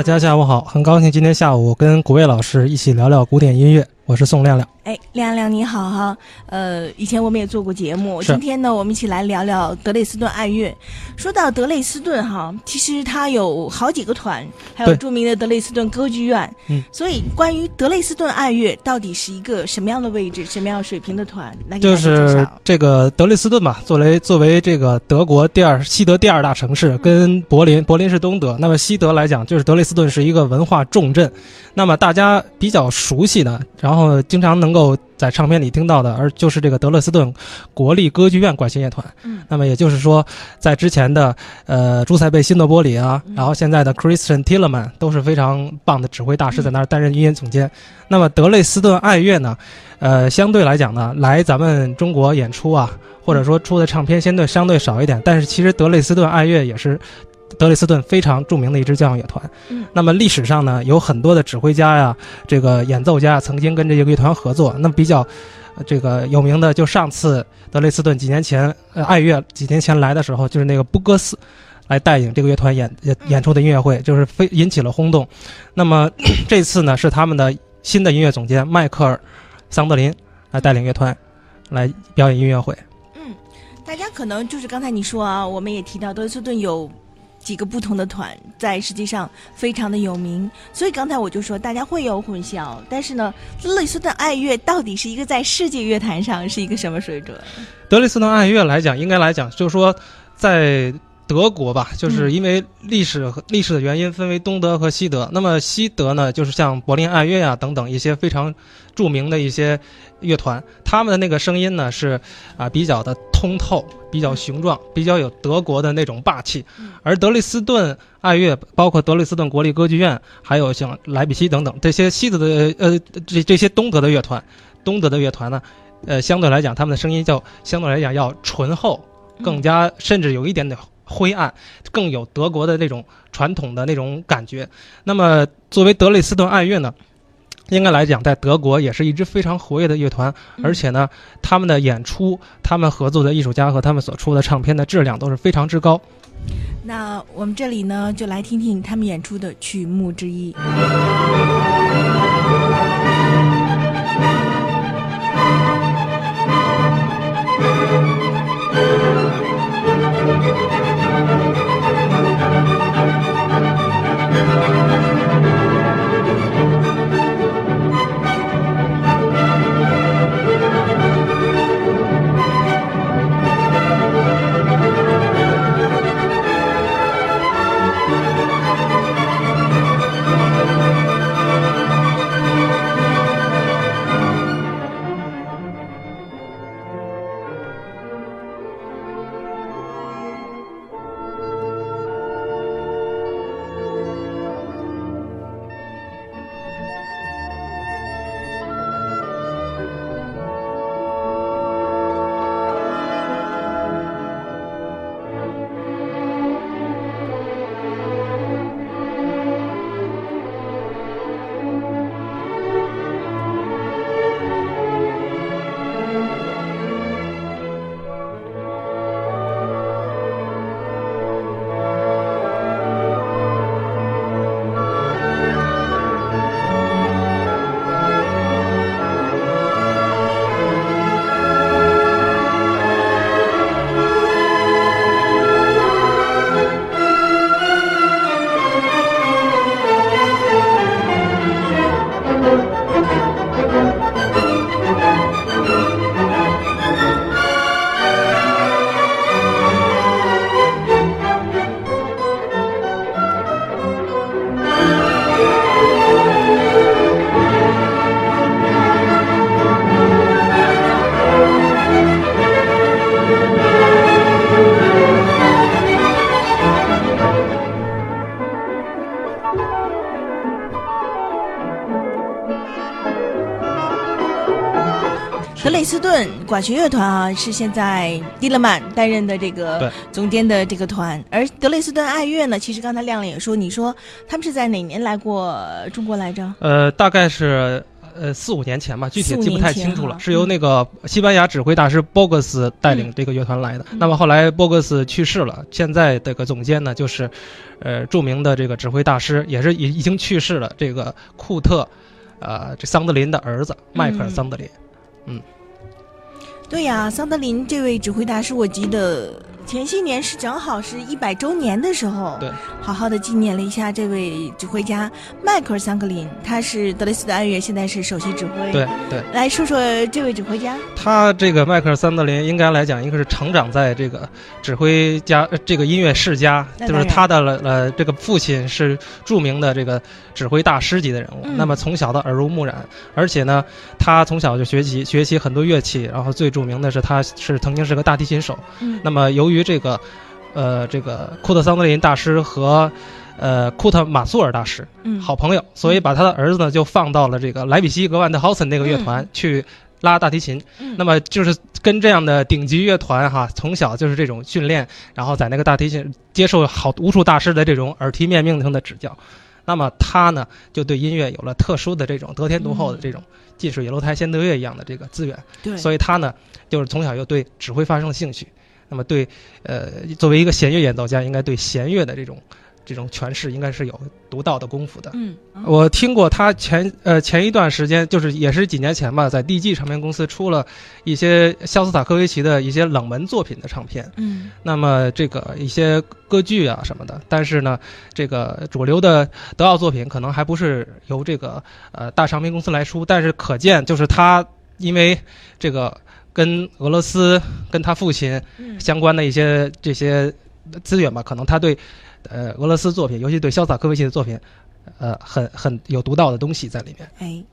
大家下午好，很高兴今天下午跟古卫老师一起聊聊古典音乐。我是宋亮亮。哎，亮亮你好哈，呃，以前我们也做过节目，今天呢，我们一起来聊聊德累斯顿爱乐。说到德累斯顿哈，其实它有好几个团，还有著名的德累斯顿歌剧院。嗯，所以关于德累斯顿爱乐到底是一个什么样的位置、什么样水平的团，来就是这个德累斯顿嘛，作为作为这个德国第二西德第二大城市，跟柏林，柏林是东德，那么西德来讲，就是德累斯顿是一个文化重镇。那么大家比较熟悉的，然后经常能够在唱片里听到的，而就是这个德累斯顿国立歌剧院管弦乐团。嗯，那么也就是说，在之前的呃朱塞贝·辛德波里啊，然后现在的 Christian Tillerman 都是非常棒的指挥大师，在那儿担任音乐总监。那么德累斯顿爱乐呢，呃，相对来讲呢，来咱们中国演出啊，或者说出的唱片相对相对少一点，但是其实德累斯顿爱乐也是。德累斯顿非常著名的一支交响乐团，嗯，那么历史上呢，有很多的指挥家呀，这个演奏家曾经跟这个乐团合作。那么比较，这个有名的，就上次德累斯顿几年前，呃，爱乐几年前来的时候，就是那个布格斯来带领这个乐团演演演出的音乐会，就是非引起了轰动。那么 这次呢，是他们的新的音乐总监迈克尔·桑德林来带领乐团来表演音乐会。嗯，大家可能就是刚才你说啊，我们也提到德累斯顿有。几个不同的团在实际上非常的有名，所以刚才我就说大家会有混淆。但是呢，德里斯顿爱乐到底是一个在世界乐坛上是一个什么水准？德里斯顿爱乐来讲，应该来讲就是说在。德国吧，就是因为历史和历史的原因，分为东德和西德。那么西德呢，就是像柏林爱乐呀等等一些非常著名的一些乐团，他们的那个声音呢是啊比较的通透，比较雄壮，比较有德国的那种霸气。而德累斯顿爱乐，包括德累斯顿国立歌剧院，还有像莱比锡等等这些西德的呃这这些东德的乐团，东德的乐团呢，呃相对来讲他们的声音叫相对来讲要醇厚，更加甚至有一点点。灰暗，更有德国的那种传统的那种感觉。那么，作为德累斯顿爱乐呢，应该来讲，在德国也是一支非常活跃的乐团。而且呢，他们的演出、他们合作的艺术家和他们所出的唱片的质量都是非常之高。那我们这里呢，就来听听他们演出的曲目之一。なに?斯顿管弦乐团啊，是现在迪勒曼担任的这个总监的这个团，而德累斯顿爱乐呢，其实刚才亮亮也说，你说他们是在哪年来过中国来着？呃，大概是呃四五年前吧，具体记不太清楚了。哈是由那个西班牙指挥大师波格斯带领这个乐团来的。嗯那么后来波格斯去世了，现在这个总监呢就是，呃，著名的这个指挥大师，也是已已经去世了，这个库特，呃，这桑德林的儿子迈克尔嗯桑德林。对呀，桑德林这位指挥大师，我记得前些年是正好是一百周年的时候，对，好好的纪念了一下这位指挥家迈克尔·桑格林，他是德累斯顿爱乐现在是首席指挥。对，对，来说说这位指挥家。他这个迈克尔桑德林应该来讲，应该是成长在这个指挥家、呃这个音乐世家，就是他的呃这个父亲是著名的这个指挥大师级的人物。嗯那么从小的耳濡目染，而且呢，他从小就学习学习很多乐器，然后最著名的是他是曾经是个大提琴手。嗯，那么由于这个，呃，这个库特桑德林大师和呃库特马苏尔大师嗯好朋友，所以把他的儿子呢就放到了这个莱比锡格万特豪森那个乐团去拉大提琴。嗯那么就是跟这样的顶级乐团哈，从小就是这种训练，然后在那个大提琴接受好无数大师的这种耳提面命性的指教。那么他呢，就对音乐有了特殊的这种得天独厚的这种近水楼台先得月一样的这个资源。对，所以他呢，就是从小就对指挥发生了兴趣。那么对，呃，作为一个弦乐演奏家，应该对弦乐的这种这种诠释，应该是有独到的功夫的。嗯，我听过他前呃前一段时间，就是也是几年前吧，在 DG 唱片公司出了一些肖斯塔科维奇的一些冷门作品的唱片。嗯那么这个一些歌剧啊什么的，但是呢，这个主流的德奥作品可能还不是由这个呃大唱片公司来出，但是可见就是他因为这个跟俄罗斯跟他父亲嗯，相关的一些这些资源吧，可能他对呃俄罗斯作品，尤其对肖斯塔科维奇的作品，呃很很有独到的东西在里面。哎。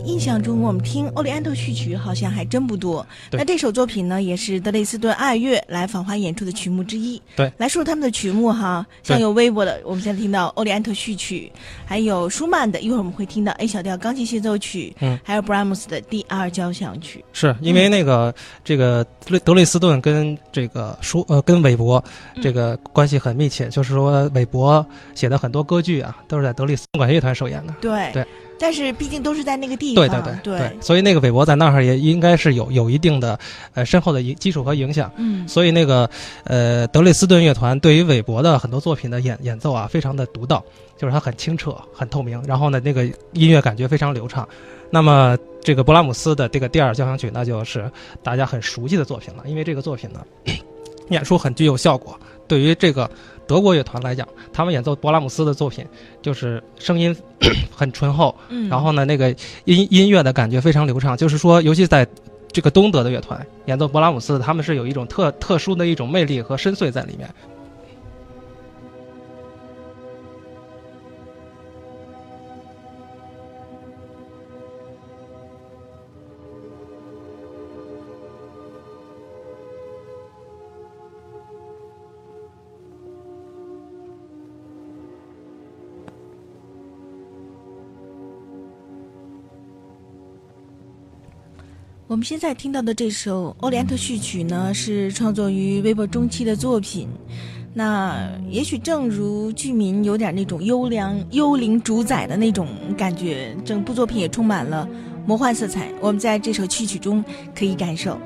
印象中我们听欧里安特序曲好像还真不多。那这首作品呢，也是德累斯顿爱乐来访华演出的曲目之一。对，来说说他们的曲目哈，像有微博的，我们现在听到欧里安特序曲，还有舒曼的，一会儿我们会听到 A 小调钢琴协奏曲，嗯，还有布拉姆斯的第二交响曲。是因为那个、这个德累斯顿跟这个舒呃跟韦伯嗯这个关系很密切，就是说韦伯写的很多歌剧啊，都是在德累斯顿管乐团首演的。对对。但是毕竟都是在那个地对对，对对所以那个韦伯在那儿也应该是有有一定的呃深厚的影基础和影响。嗯，所以那个呃德累斯顿乐团对于韦伯的很多作品的演演奏啊，非常的独到，就是它很清澈、很透明，然后呢那个音乐感觉非常流畅。那么这个勃拉姆斯的这个第二交响曲，那就是大家很熟悉的作品了，因为这个作品呢演出很具有效果。对于这个德国乐团来讲，他们演奏勃拉姆斯的作品，就是声音 很醇厚，嗯，然后呢，那个音音乐的感觉非常流畅，就是说，尤其在这个东德的乐团演奏勃拉姆斯，他们是有一种特特殊的一种魅力和深邃在里面。我们现在听到的这首《欧里安特序曲》呢，是创作于微博中期的作品。那也许正如剧名有点那种优良幽灵主宰的那种感觉，整部作品也充满了魔幻色彩。我们在这首序曲中可以感受。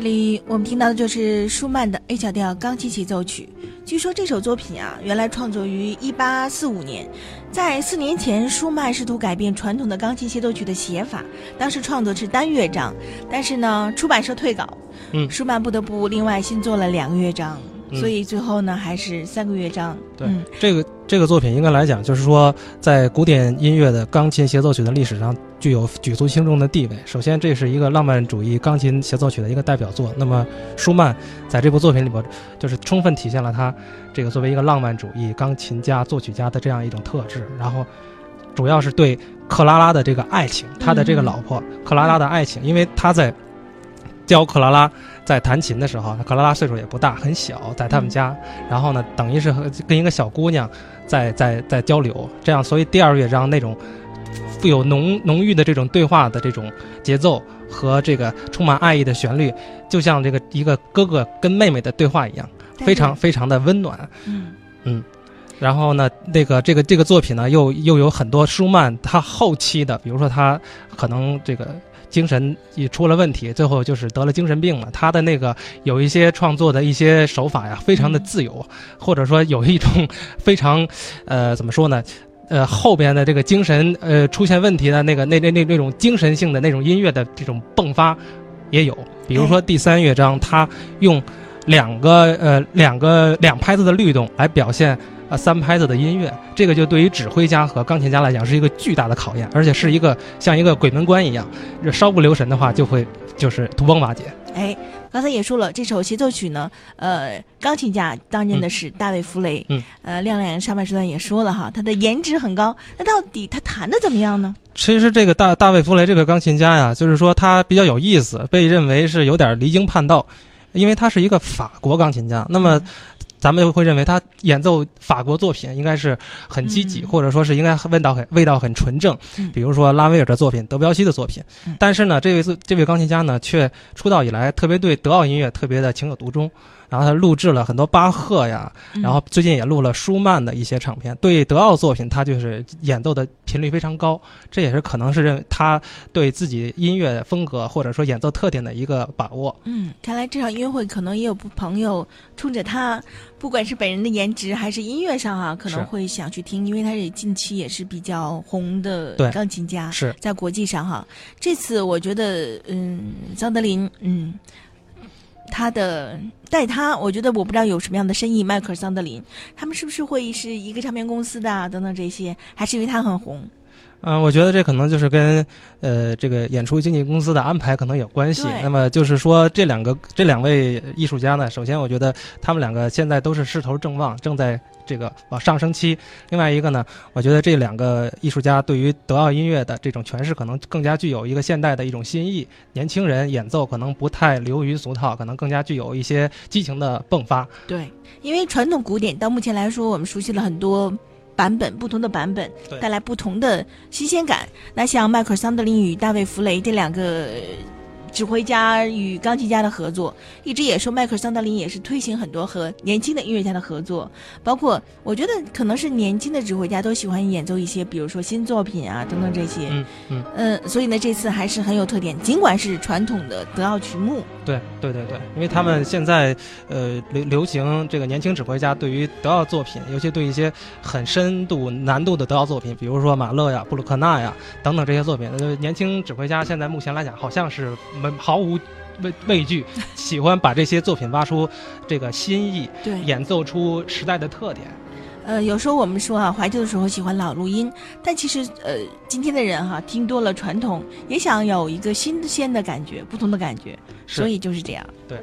这里我们听到的就是舒曼的 A 小调钢琴协奏曲。据说这首作品啊，原来创作于1845年，在四年前，舒曼试图改变传统的钢琴协奏曲的写法，当时创作是单乐章，但是呢，出版社退稿，嗯，舒曼不得不另外新做了两个乐章。嗯所以最后呢，还是三个乐章。对嗯这个这个作品应该来讲，就是说在古典音乐的钢琴协奏曲的历史上具有举足轻重的地位。首先，这是一个浪漫主义钢琴协奏曲的一个代表作。那么，舒曼在这部作品里边，就是充分体现了他这个作为一个浪漫主义钢琴家、作曲家的这样一种特质。然后，主要是对克拉拉的这个爱情，他的这个老婆克拉拉的爱情，因为他在教克拉拉在弹琴的时候，克拉拉岁数也不大，很小，在他们家，然后呢，等于是和跟一个小姑娘在在在交流，这样，所以第二乐章那种富有浓浓郁的这种对话的这种节奏和这个充满爱意的旋律，就像这个一个哥哥跟妹妹的对话一样，非常非常的温暖。嗯。然后呢，那个这个这个作品呢，又又有很多舒曼他后期的，比如说他可能这个精神也出了问题，最后就是得了精神病了。他的那个有一些创作的一些手法呀，非常的自由，或者说有一种非常呃怎么说呢？呃，后边的这个精神呃出现问题的那个那那那那种精神性的那种音乐的这种迸发也有，比如说第三乐章，他用两个呃两个两拍子的律动来表现呃三拍子的音乐，这个就对于指挥家和钢琴家来讲是一个巨大的考验，而且是一个像一个鬼门关一样，这稍不留神的话就会就是土崩瓦解。哎，刚才也说了，这首协奏曲呢，呃，钢琴家担任的是大卫·弗雷。嗯，呃，亮亮上半时段也说了哈，他的颜值很高。那到底他弹的怎么样呢？其实这个大大卫·弗雷这个钢琴家呀，就是说他比较有意思，被认为是有点离经叛道，因为他是一个法国钢琴家。那么咱们会认为他演奏法国作品应该是很积极，嗯或者说是应该味道很味道很纯正，嗯比如说拉威尔的作品、德彪西的作品。嗯但是呢，这位这位钢琴家呢，却出道以来特别对德奥音乐特别的情有独钟。然后他录制了很多巴赫呀，嗯然后最近也录了舒曼的一些唱片。对德奥作品，他就是演奏的频率非常高，这也是可能是认为他对自己音乐风格或者说演奏特点的一个把握。嗯，看来这场音乐会可能也有朋友冲着他，不管是本人的颜值还是音乐上啊，可能会想去听，因为他也近期也是比较红的钢琴家，是在国际上哈。这次我觉得，嗯，桑德林，嗯，他的带他，我觉得我不知道有什么样的深意。迈克尔·桑德林，他们是不是会是一个唱片公司的啊？等等这些，还是因为他很红？嗯、我觉得这可能就是跟呃这个演出经纪公司的安排可能有关系。那么就是说这两个这两位艺术家呢，首先我觉得他们两个现在都是势头正旺，正在这个往上升期。另外一个呢，我觉得这两个艺术家对于德奥音乐的这种诠释，可能更加具有一个现代的一种新意。年轻人演奏可能不太流于俗套，可能更加具有一些激情的迸发。对，因为传统古典到目前来说，我们熟悉了很多版本，不同的版本带来不同的新鲜感。那像迈克尔·桑德林与大卫·弗雷这两个呃指挥家与钢琴家的合作，一直也说迈克尔·桑德林也是推行很多和年轻的音乐家的合作，包括我觉得可能是年轻的指挥家都喜欢演奏一些，比如说新作品啊等等这些。嗯嗯，嗯，所以呢，这次还是很有特点，尽管是传统的德奥曲目。对对对对，因为他们现在呃流流行这个年轻指挥家对于德奥作品，尤其对一些很深度难度的德奥作品，比如说马勒呀、布鲁克纳呀等等这些作品，呃，年轻指挥家现在目前来讲好像是没毫无畏畏惧，喜欢把这些作品挖出这个新意，对，演奏出时代的特点。呃，有时候我们说啊，怀旧的时候喜欢老录音，但其实呃，今天的人哈、听多了传统，也想有一个新鲜的感觉，不同的感觉，所以就是这样。对。